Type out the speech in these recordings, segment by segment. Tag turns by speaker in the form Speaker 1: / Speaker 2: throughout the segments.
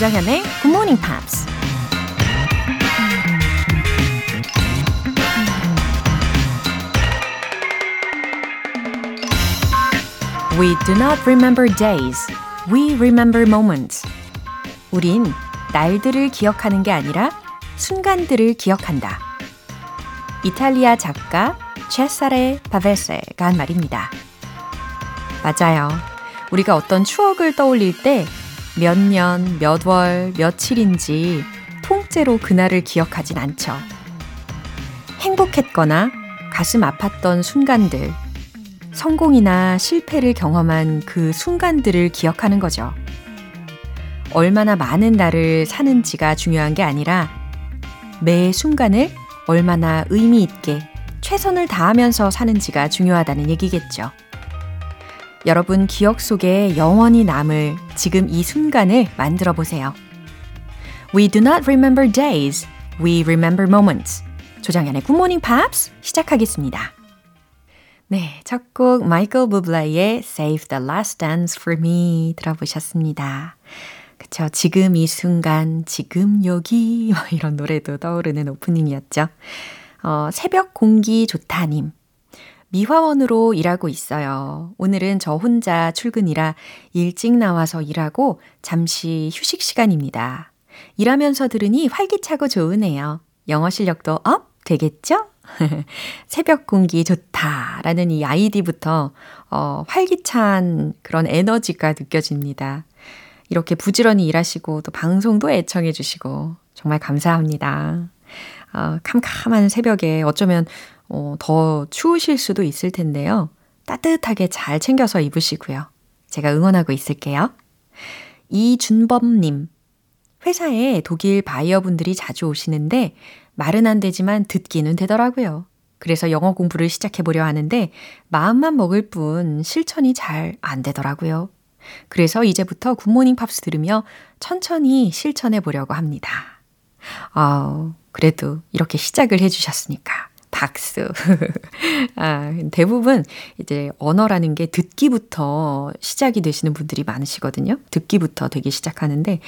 Speaker 1: 조장현의 Good Morning Pops. We do not remember days. We remember moments. 우린 날들을 기억하는 게 아니라 순간들을 기억한다. 이탈리아 작가 체사레 바베세가 한 말입니다. 맞아요. 우리가 어떤 추억을 떠올릴 때 몇 년, 몇 월, 며칠인지 통째로 그날을 기억하진 않죠. 행복했거나 가슴 아팠던 순간들, 성공이나 실패를 경험한 그 순간들을 기억하는 거죠. 얼마나 많은 날을 사는지가 중요한 게 아니라 매 순간을 얼마나 의미 있게 최선을 다하면서 사는지가 중요하다는 얘기겠죠. 여러분 기억 속에 영원히 남을 지금 이 순간을 만들어 보세요. We do not remember days. We remember moments. 조장현의 Good Morning Pops 시작하겠습니다. 네, 첫 곡 마이클 부블레의 Save the Last Dance for Me 들어보셨습니다. 그쵸. 지금 이 순간, 지금 여기, 뭐 이런 노래도 떠오르는 오프닝이었죠. 어, 새벽 공기 좋다님. 미화원으로 일하고 있어요. 오늘은 저 혼자 출근이라 일찍 나와서 일하고 잠시 휴식 시간입니다. 일하면서 들으니 활기차고 좋으네요. 영어 실력도 업 되겠죠? 새벽 공기 좋다라는 이 아이디부터 어, 활기찬 그런 에너지가 느껴집니다. 이렇게 부지런히 일하시고 또 방송도 애청해 주시고 정말 감사합니다. 어, 캄캄한 새벽에 어쩌면 어, 더 추우실 수도 있을 텐데요. 따뜻하게 잘 챙겨서 입으시고요. 제가 응원하고 있을게요. 이준범님. 회사에 독일 바이어분들이 자주 오시는데 말은 안 되지만 듣기는 되더라고요. 그래서 영어 공부를 시작해 보려 하는데 마음만 먹을 뿐 실천이 잘 안 되더라고요. 그래서 이제부터 굿모닝 팝스 들으며 천천히 실천해 보려고 합니다. 아우, 그래도 이렇게 시작을 해 주셨으니까 박수. 아, 대부분 이제 언어라는 게 듣기부터 시작이 되시는 분들이 많으시거든요. 듣기부터 되기 시작하는데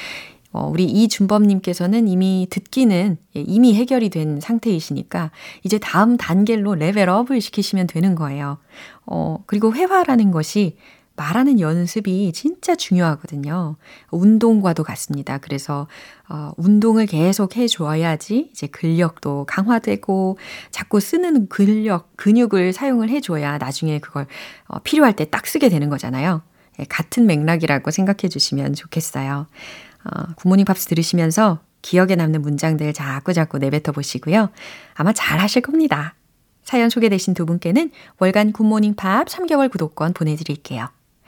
Speaker 1: 어, 우리 이준범님께서는 이미 듣기는 예, 이미 해결이 된 상태이시니까 이제 다음 단계로 레벨업을 시키시면 되는 거예요. 어, 그리고 회화라는 것이 말하는 연습이 진짜 중요하거든요. 운동과도 같습니다. 그래서 어, 운동을 계속 해줘야지 이제 근력도 강화되고 자꾸 쓰는 근력, 근육을 사용을 해줘야 나중에 그걸 어, 필요할 때 딱 쓰게 되는 거잖아요. 예, 같은 맥락이라고 생각해 주시면 좋겠어요. 어, 굿모닝 팝스 들으시면서 기억에 남는 문장들 자꾸 자꾸 내뱉어 보시고요. 아마 잘 하실 겁니다. 사연 소개되신 두 분께는 월간 굿모닝 팝스 3개월 구독권 보내드릴게요.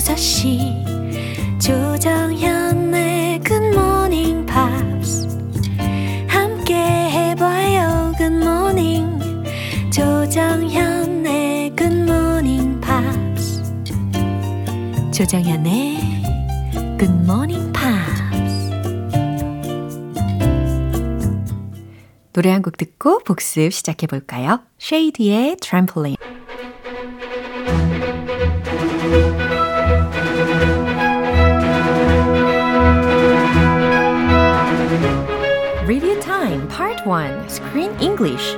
Speaker 1: 6시 조정현의 조정현의 Good Morning Pops. 조정현의 Good Morning Pops. 노래 한 곡 듣고 복습 시작해 볼까요? 쉐이디의. Review 1 Screen English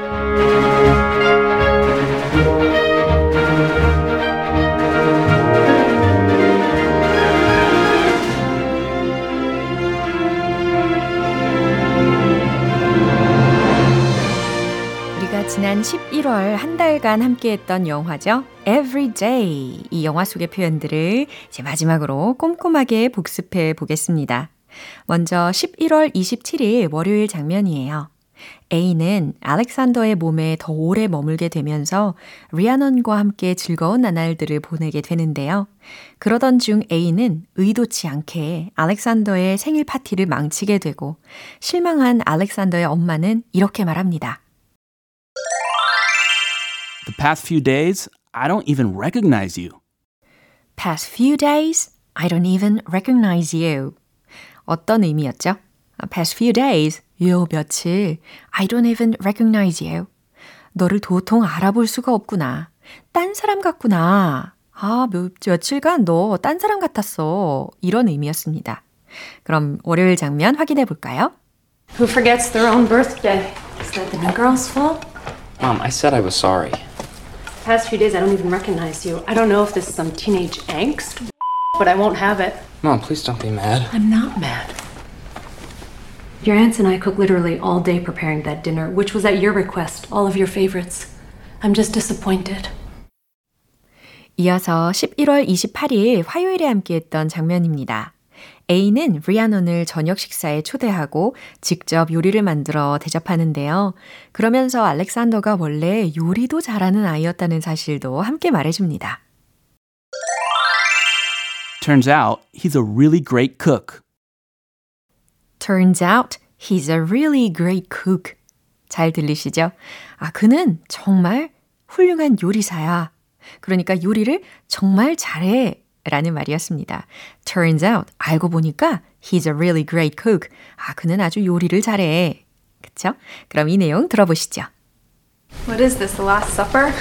Speaker 1: 지난 11월 한 달간 함께했던 영화죠. Every Day. 이 영화 속의 표현들을 이제 마지막으로 꼼꼼하게 복습해 보겠습니다. 먼저 11월 27일 월요일 장면이에요. A는 알렉산더의 몸에 더 오래 머물게 되면서 리아넌과 함께 즐거운 나날들을 보내게 되는데요. 그러던 중 A는 의도치 않게 알렉산더의 생일 파티를 망치게 되고 실망한 알렉산더의 엄마는 이렇게 말합니다.
Speaker 2: The past few days, I don't even recognize you.
Speaker 1: Past few days, I don't even recognize you. 어떤 의미였죠? Past few days, 요 며칠, I don't even recognize you. 너를 도통 알아볼 수가 없구나. 딴 사람 같구나. 아, 며, 며칠간 너 딴 사람 같았어. 이런 의미였습니다. 그럼 월요일 장면 확인해 볼까요?
Speaker 3: Who forgets their own birthday? Is that the new girl's fault?
Speaker 4: Mom, I said I was sorry.
Speaker 3: Past few days, I don't even recognize you. I don't know if this is some teenage angst, but I won't have it.
Speaker 4: Mom, please don't be mad.
Speaker 3: I'm not mad. Your aunts and I cooked literally all day preparing that dinner, which was at your request, all of your favorites. I'm just disappointed.
Speaker 1: 이어서 11월 28일 화요일에 함께했던 장면입니다. A는 리아논을 저녁 식사에 초대하고 직접 요리를 만들어 대접하는데요. 그러면서 알렉산더가 원래 요리도 잘하는 아이였다는 사실도 함께 말해줍니다.
Speaker 2: Turns out he's a really great cook.
Speaker 1: Turns out he's a really great cook. 잘 들리시죠? 아, 그는 정말 훌륭한 요리사야. 그러니까 요리를 정말 잘해. 라는 말이었습니다. Turns out, 알고 보니까 he's a really great cook. 아, 그는 아주 요리를 잘해. 그쵸? 그럼 이 내용 들어보시죠.
Speaker 5: What is this, the Last Supper?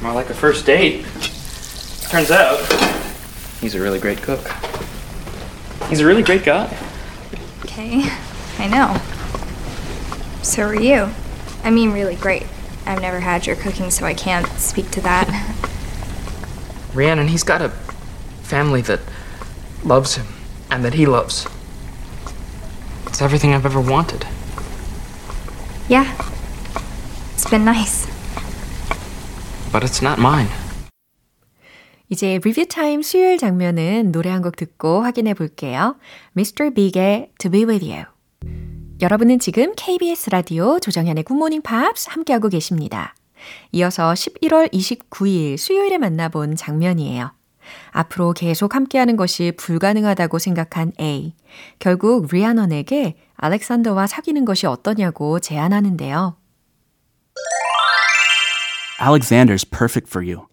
Speaker 4: More like a first date. Turns out, he's a really great cook. He's a really great guy.
Speaker 5: Okay, I know. So are you. I mean, really great. I've never had your cooking, so I can't speak to that.
Speaker 6: Rhiannon, he's got a family that loves him and that he loves. It's everything I've ever wanted.
Speaker 5: Yeah, it's been nice.
Speaker 6: But it's not mine.
Speaker 1: 이제 리뷰 타임 수요일 장면은 노래 한 곡 듣고 확인해 볼게요. Mr. Big의 To Be With You. 여러분은 지금 KBS 라디오 조정현의 굿모닝 팝스 함께하고 계십니다. 이어서 11월 29일 수요일에 만나본 장면이에요. 앞으로 계속 함께하는 것이 불가능하다고 생각한 A. 결국 리아넌에게 알렉산더와 사귀는 것이 어떠냐고 제안하는데요.
Speaker 2: Alexander's perfect for you.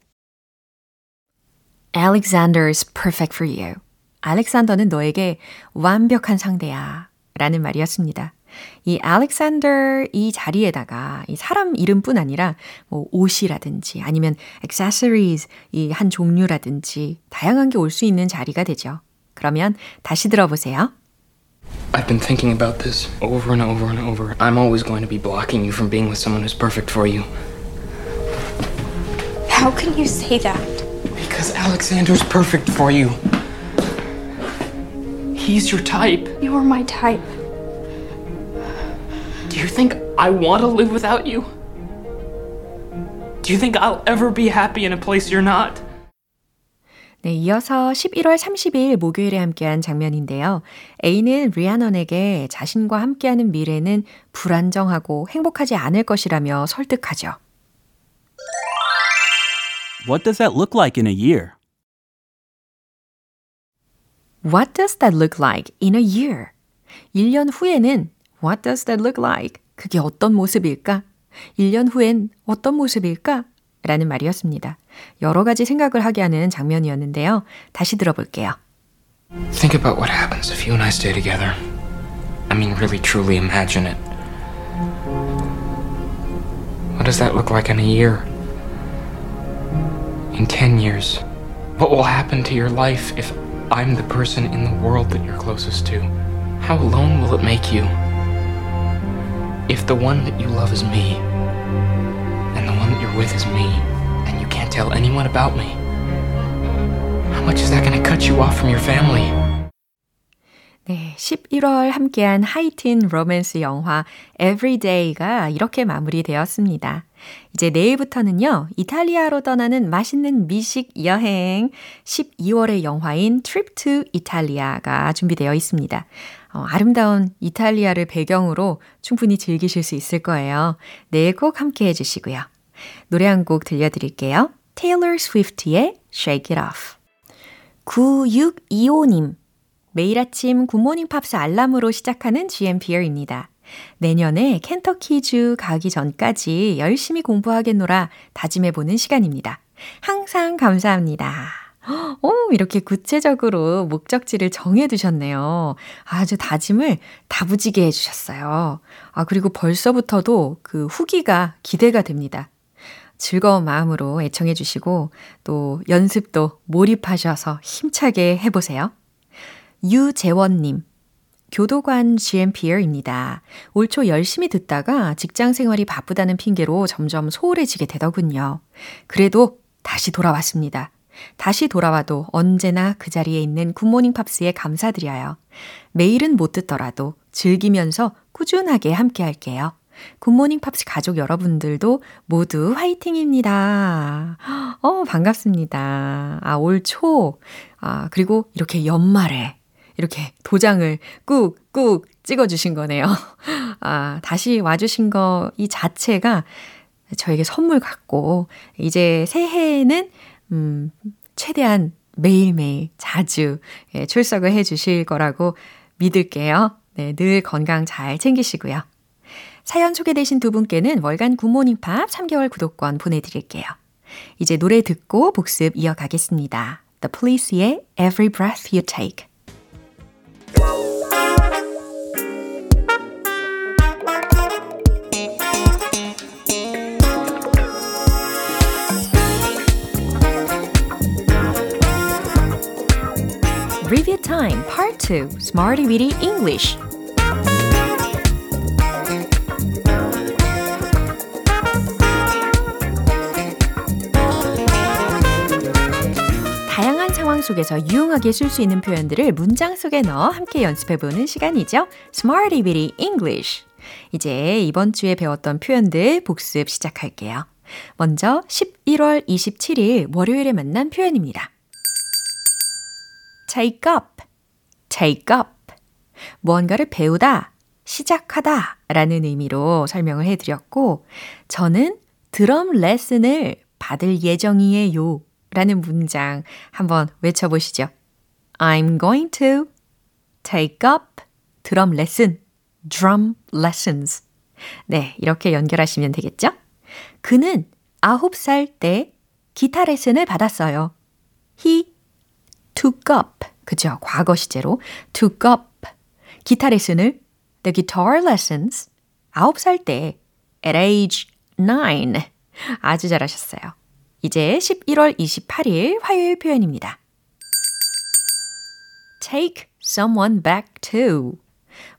Speaker 1: Alexander's perfect for you. 알렉산더는 너에게 완벽한 상대야. 라는 말이었습니다. 이 Alexander 이 자리에다가 이 사람 이름뿐 아니라 뭐 옷이라든지 아니면 accessories 이 한 종류라든지 다양한 게 올 수 있는 자리가 되죠. 그러면 다시 들어보세요.
Speaker 4: I've been thinking about this over and over and over. I'm always going to be blocking you from being with someone who's perfect for you.
Speaker 5: How can you say that?
Speaker 4: Because Alexander's perfect for you. He's your type.
Speaker 5: You're my type.
Speaker 4: Do you think I want to live without you? Do you think I'll ever be happy in a place you're not?
Speaker 1: 네, 이어서 11월 30일 목요일에 함께한 장면인데요. A는 리아넌에게 자신과 함께하는 미래는 불안정하고 행복하지 않을 것이라며 설득하죠.
Speaker 2: What does that look like in a year?
Speaker 1: What does that look like in a year? 1년 후에는 What does that look like? 그게 어떤 모습일까? 1년 후엔 어떤 모습일까? 라는 말이었습니다. 여러 가지 생각을 하게 하는 장면이었는데요. 다시 들어볼게요.
Speaker 4: Think about what happens if you and I stay together. I mean, really, truly imagine it. What does that look like in a year? In 10 years? What will happen to your life if I'm the person in the world that you're closest to? How alone will it make you? If the one that you love is me, and the one that you're with is me, and you can't tell anyone about me, how much is that going to cut you off from your family?
Speaker 1: 네, 11월 함께한 하이틴 로맨스 영화 Everyday가 이렇게 마무리되었습니다. 이제 내일부터는요, 이탈리아로 떠나는 맛있는 미식 여행 12월의 영화인 Trip to Italia가 준비되어 있습니다. 어, 아름다운 이탈리아를 배경으로 충분히 즐기실 수 있을 거예요. 내일 꼭 함께 해주시고요. 노래 한 곡 들려드릴게요. Taylor Swift의 Shake It Off. 9625님. 매일 아침 굿모닝 팝스 알람으로 시작하는 GMPer입니다. 내년에 켄터키주 가기 전까지 열심히 공부하겠노라 다짐해보는 시간입니다. 항상 감사합니다. 오, 이렇게 구체적으로 목적지를 정해두셨네요. 아주 다짐을 다부지게 해주셨어요. 아, 그리고 벌써부터도 그 후기가 기대가 됩니다. 즐거운 마음으로 애청해주시고 또 연습도 몰입하셔서 힘차게 해보세요. 유재원님, 교도관 GMPer입니다. 올 초 열심히 듣다가 직장 생활이 바쁘다는 핑계로 점점 소홀해지게 되더군요. 그래도 다시 돌아왔습니다. 다시 돌아와도 언제나 그 자리에 있는 굿모닝 팝스에 감사드려요. 매일은 못 듣더라도 즐기면서 꾸준하게 함께 할게요. 굿모닝 팝스 가족 여러분들도 모두 화이팅입니다. 어, 반갑습니다. 아, 올 초, 아, 그리고 이렇게 연말에 이렇게 도장을 꾹꾹 찍어주신 거네요. 아, 다시 와주신 거 이 자체가 저에게 선물 같고, 이제 새해에는, 음, 최대한 매일매일 자주 예, 출석을 해 주실 거라고 믿을게요. 네, 늘 건강 잘 챙기시고요. 사연 소개되신 두 분께는 월간 굿모닝 팝 3개월 구독권 보내드릴게요. 이제 노래 듣고 복습 이어가겠습니다. The Police의 Every Breath You Take. Review Time Part 2 Smarty Weedy English 속에서 유용하게 쓸 수 있는 표현들을 문장 속에 넣어 함께 연습해보는 시간이죠. Smarty Weedy English 이제 이번 주에 배웠던 표현들 복습 시작할게요. 먼저 11월 27일 월요일에 만난 표현입니다. take up, take up. 무언가를 배우다, 시작하다 라는 의미로 설명을 해드렸고, 저는 드럼 레슨을 받을 예정이에요 라는 문장 한번 외쳐보시죠. I'm going to take up 드럼 레슨, drum lessons. 네, 이렇게 연결하시면 되겠죠? 그는 9살 때 기타 레슨을 받았어요. He took up. 그죠? 과거 시제로 took up. 기타 레슨을 the guitar lessons 9살 때 at age 9. 아주 잘하셨어요. 이제 11월 28일 화요일 표현입니다. take someone back to.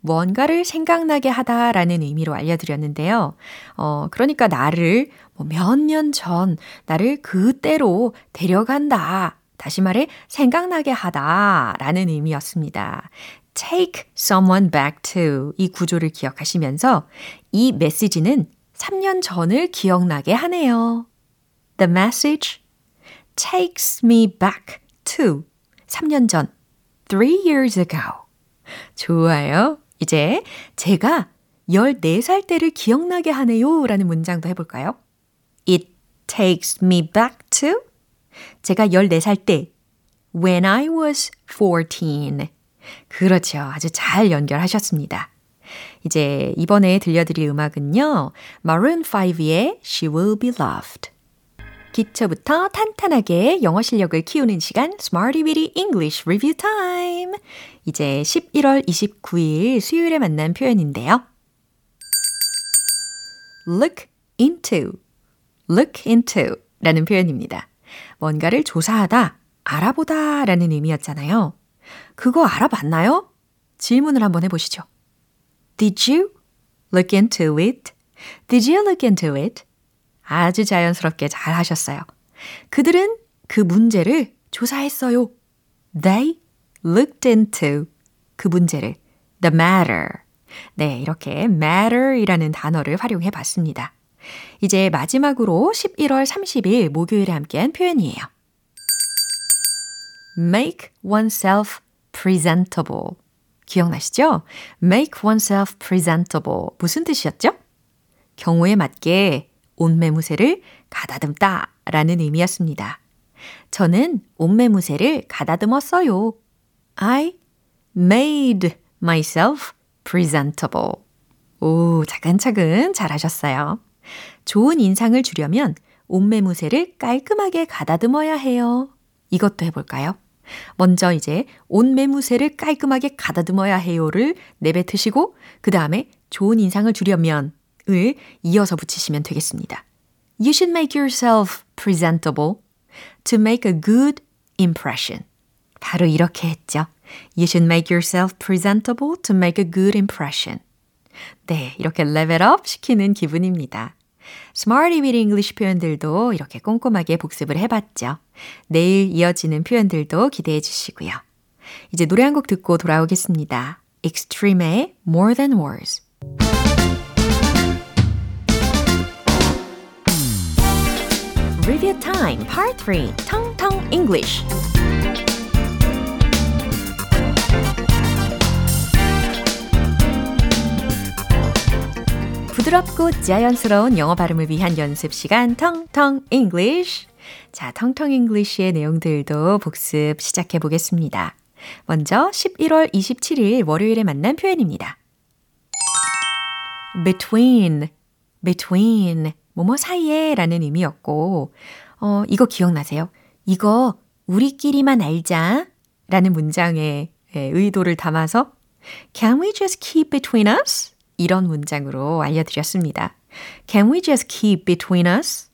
Speaker 1: 무언가를 생각나게 하다라는 의미로 알려드렸는데요. 어, 그러니까 나를 뭐 몇년 전, 나를 그때로 데려간다. 다시 말해, 생각나게 하다 라는 의미였습니다. take someone back to 이 구조를 기억하시면서 이 메시지는 3년 전을 기억나게 하네요. The message takes me back to 3년 전, three years ago. 좋아요. 이제 제가 14살 때를 기억나게 하네요 라는 문장도 해볼까요? It takes me back to 제가 14살 때 when I was 14. 그렇죠. 아주 잘 연결하셨습니다. 이제 이번에 들려드릴 음악은요. Maroon 5의 She Will Be Loved. 기초부터 탄탄하게 영어 실력을 키우는 시간 Smarty Weedy English Review Time. 이제 11월 29일 수요일에 만난 표현인데요. look into, look into 라는 표현입니다. 뭔가를 조사하다, 알아보다 라는 의미였잖아요. 그거 알아봤나요? 질문을 한번 해보시죠. Did you look into it? Did you look into it? 아주 자연스럽게 잘 하셨어요. 그들은 그 문제를 조사했어요. They looked into 그 문제를 the matter. 네, 이렇게 matter이라는 단어를 활용해 봤습니다. 이제 마지막으로 11월 30일 목요일에 함께한 표현이에요. make oneself presentable. 기억나시죠? make oneself presentable. 무슨 뜻이었죠? 경우에 맞게 옷매무새를 가다듬다 라는 의미였습니다. 저는 옷매무새를 가다듬었어요. I made myself presentable. 오, 차근차근 잘하셨어요. 좋은 인상을 주려면 옷매무새를 깔끔하게 가다듬어야 해요. 이것도 해볼까요? 먼저 이제 옷매무새를 깔끔하게 가다듬어야 해요를 내뱉으시고 그 다음에 좋은 인상을 주려면 을 이어서 붙이시면 되겠습니다. You should make yourself presentable to make a good impression. 바로 이렇게 했죠. You should make yourself presentable to make a good impression. 네, 이렇게 up 시키는 기분입니다. Smarty with English 표현들도 이렇게 꼼꼼하게 복습을 해봤죠. 내일 이어지는 표현들도 기대해 주시고요. 이제 노래 한 곡 듣고 돌아오겠습니다. Extreme의 More Than Words. Review Time Part 3 텅텅 English 부드럽고 자연스러운 영어 발음을 위한 연습 시간 텅텅 English. 자, 텅텅 English의 내용들도 복습 시작해 보겠습니다. 먼저 11월 27일 월요일에 만난 표현입니다. between, between, 뭐뭐 사이에 라는 의미였고, 어, 이거 기억나세요? 이거 우리끼리만 알자 라는 문장의 의도를 담아서 Can we just keep between us? 이런 문장으로 알려드렸습니다. Can we just keep between us?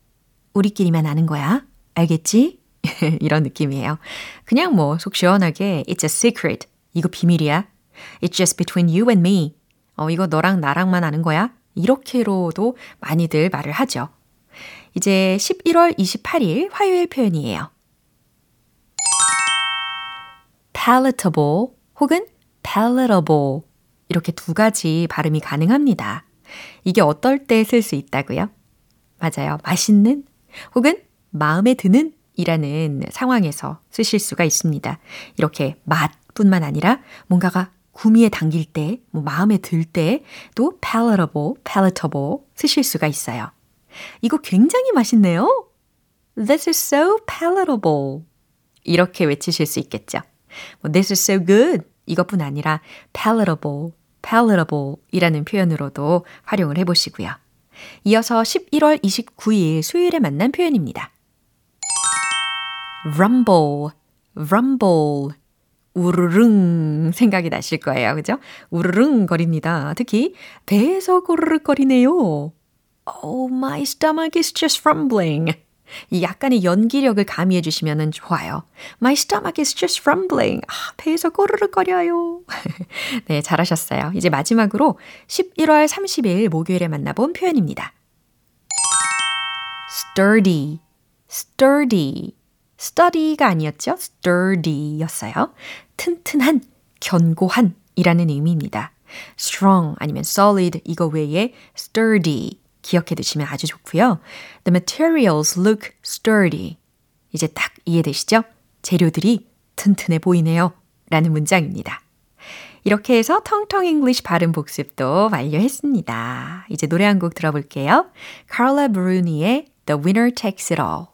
Speaker 1: 우리끼리만 아는 거야. 알겠지? 이런 느낌이에요. 그냥 뭐 속 시원하게 It's a secret. 이거 비밀이야. It's just between you and me. 어, 이거 너랑 나랑만 아는 거야. 이렇게로도 많이들 말을 하죠. 이제 11월 28일 화요일 표현이에요. palatable 혹은 palatable 이렇게 두 가지 발음이 가능합니다. 이게 어떨 때 쓸 수 있다고요? 맞아요. 맛있는 혹은 마음에 드는 이라는 상황에서 쓰실 수가 있습니다. 이렇게 맛뿐만 아니라 뭔가가 구미에 당길 때, 뭐 마음에 들 때도 palatable, palatable 쓰실 수가 있어요. 이거 굉장히 맛있네요. This is so palatable. 이렇게 외치실 수 있겠죠. 뭐, This is so good. 이것뿐 아니라 palatable, palatable 이라는 표현으로도 활용을 해보시고요. 이어서 11월 29일 수요일에 만난 표현입니다. rumble, rumble. 우르릉 생각이 나실 거예요. 그죠? 우르릉 거립니다. 특히 배에서 고르륵 거리네요. Oh, my stomach is just rumbling. 이 약간의 연기력을 가미해 주시면 좋아요. My stomach is just rumbling. 아, 배에서 꼬르륵거려요. 네, 잘하셨어요. 이제 마지막으로 11월 30일 목요일에 만나본 표현입니다. sturdy, sturdy. Study가 아니었죠? sturdy였어요. 튼튼한, 견고한 이라는 의미입니다. strong 아니면 solid 이거 외에 sturdy 기억해 두시면 아주 좋고요. The materials look sturdy. 이제 딱 이해되시죠? 재료들이 튼튼해 보이네요. 라는 문장입니다. 이렇게 해서 텅텅 English 발음 복습도 완료했습니다. 이제 노래 한 곡 들어볼게요. 카를라 브루니의 The Winner Takes It All.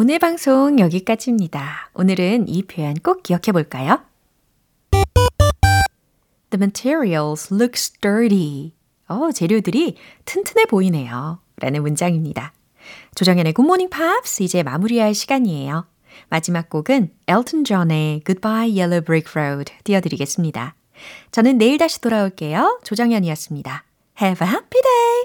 Speaker 1: 오늘 방송 여기까지입니다. 오늘은 이 표현 꼭 기억해 볼까요? The materials look sturdy. 어, 재료들이 튼튼해 보이네요. 라는 문장입니다. 조정현의 굿모닝 팝스 이제 마무리할 시간이에요. 마지막 곡은 엘튼 존의 Goodbye Yellow Brick Road 띄워드리겠습니다. 저는 내일 다시 돌아올게요. 조정현이었습니다. Have a happy day!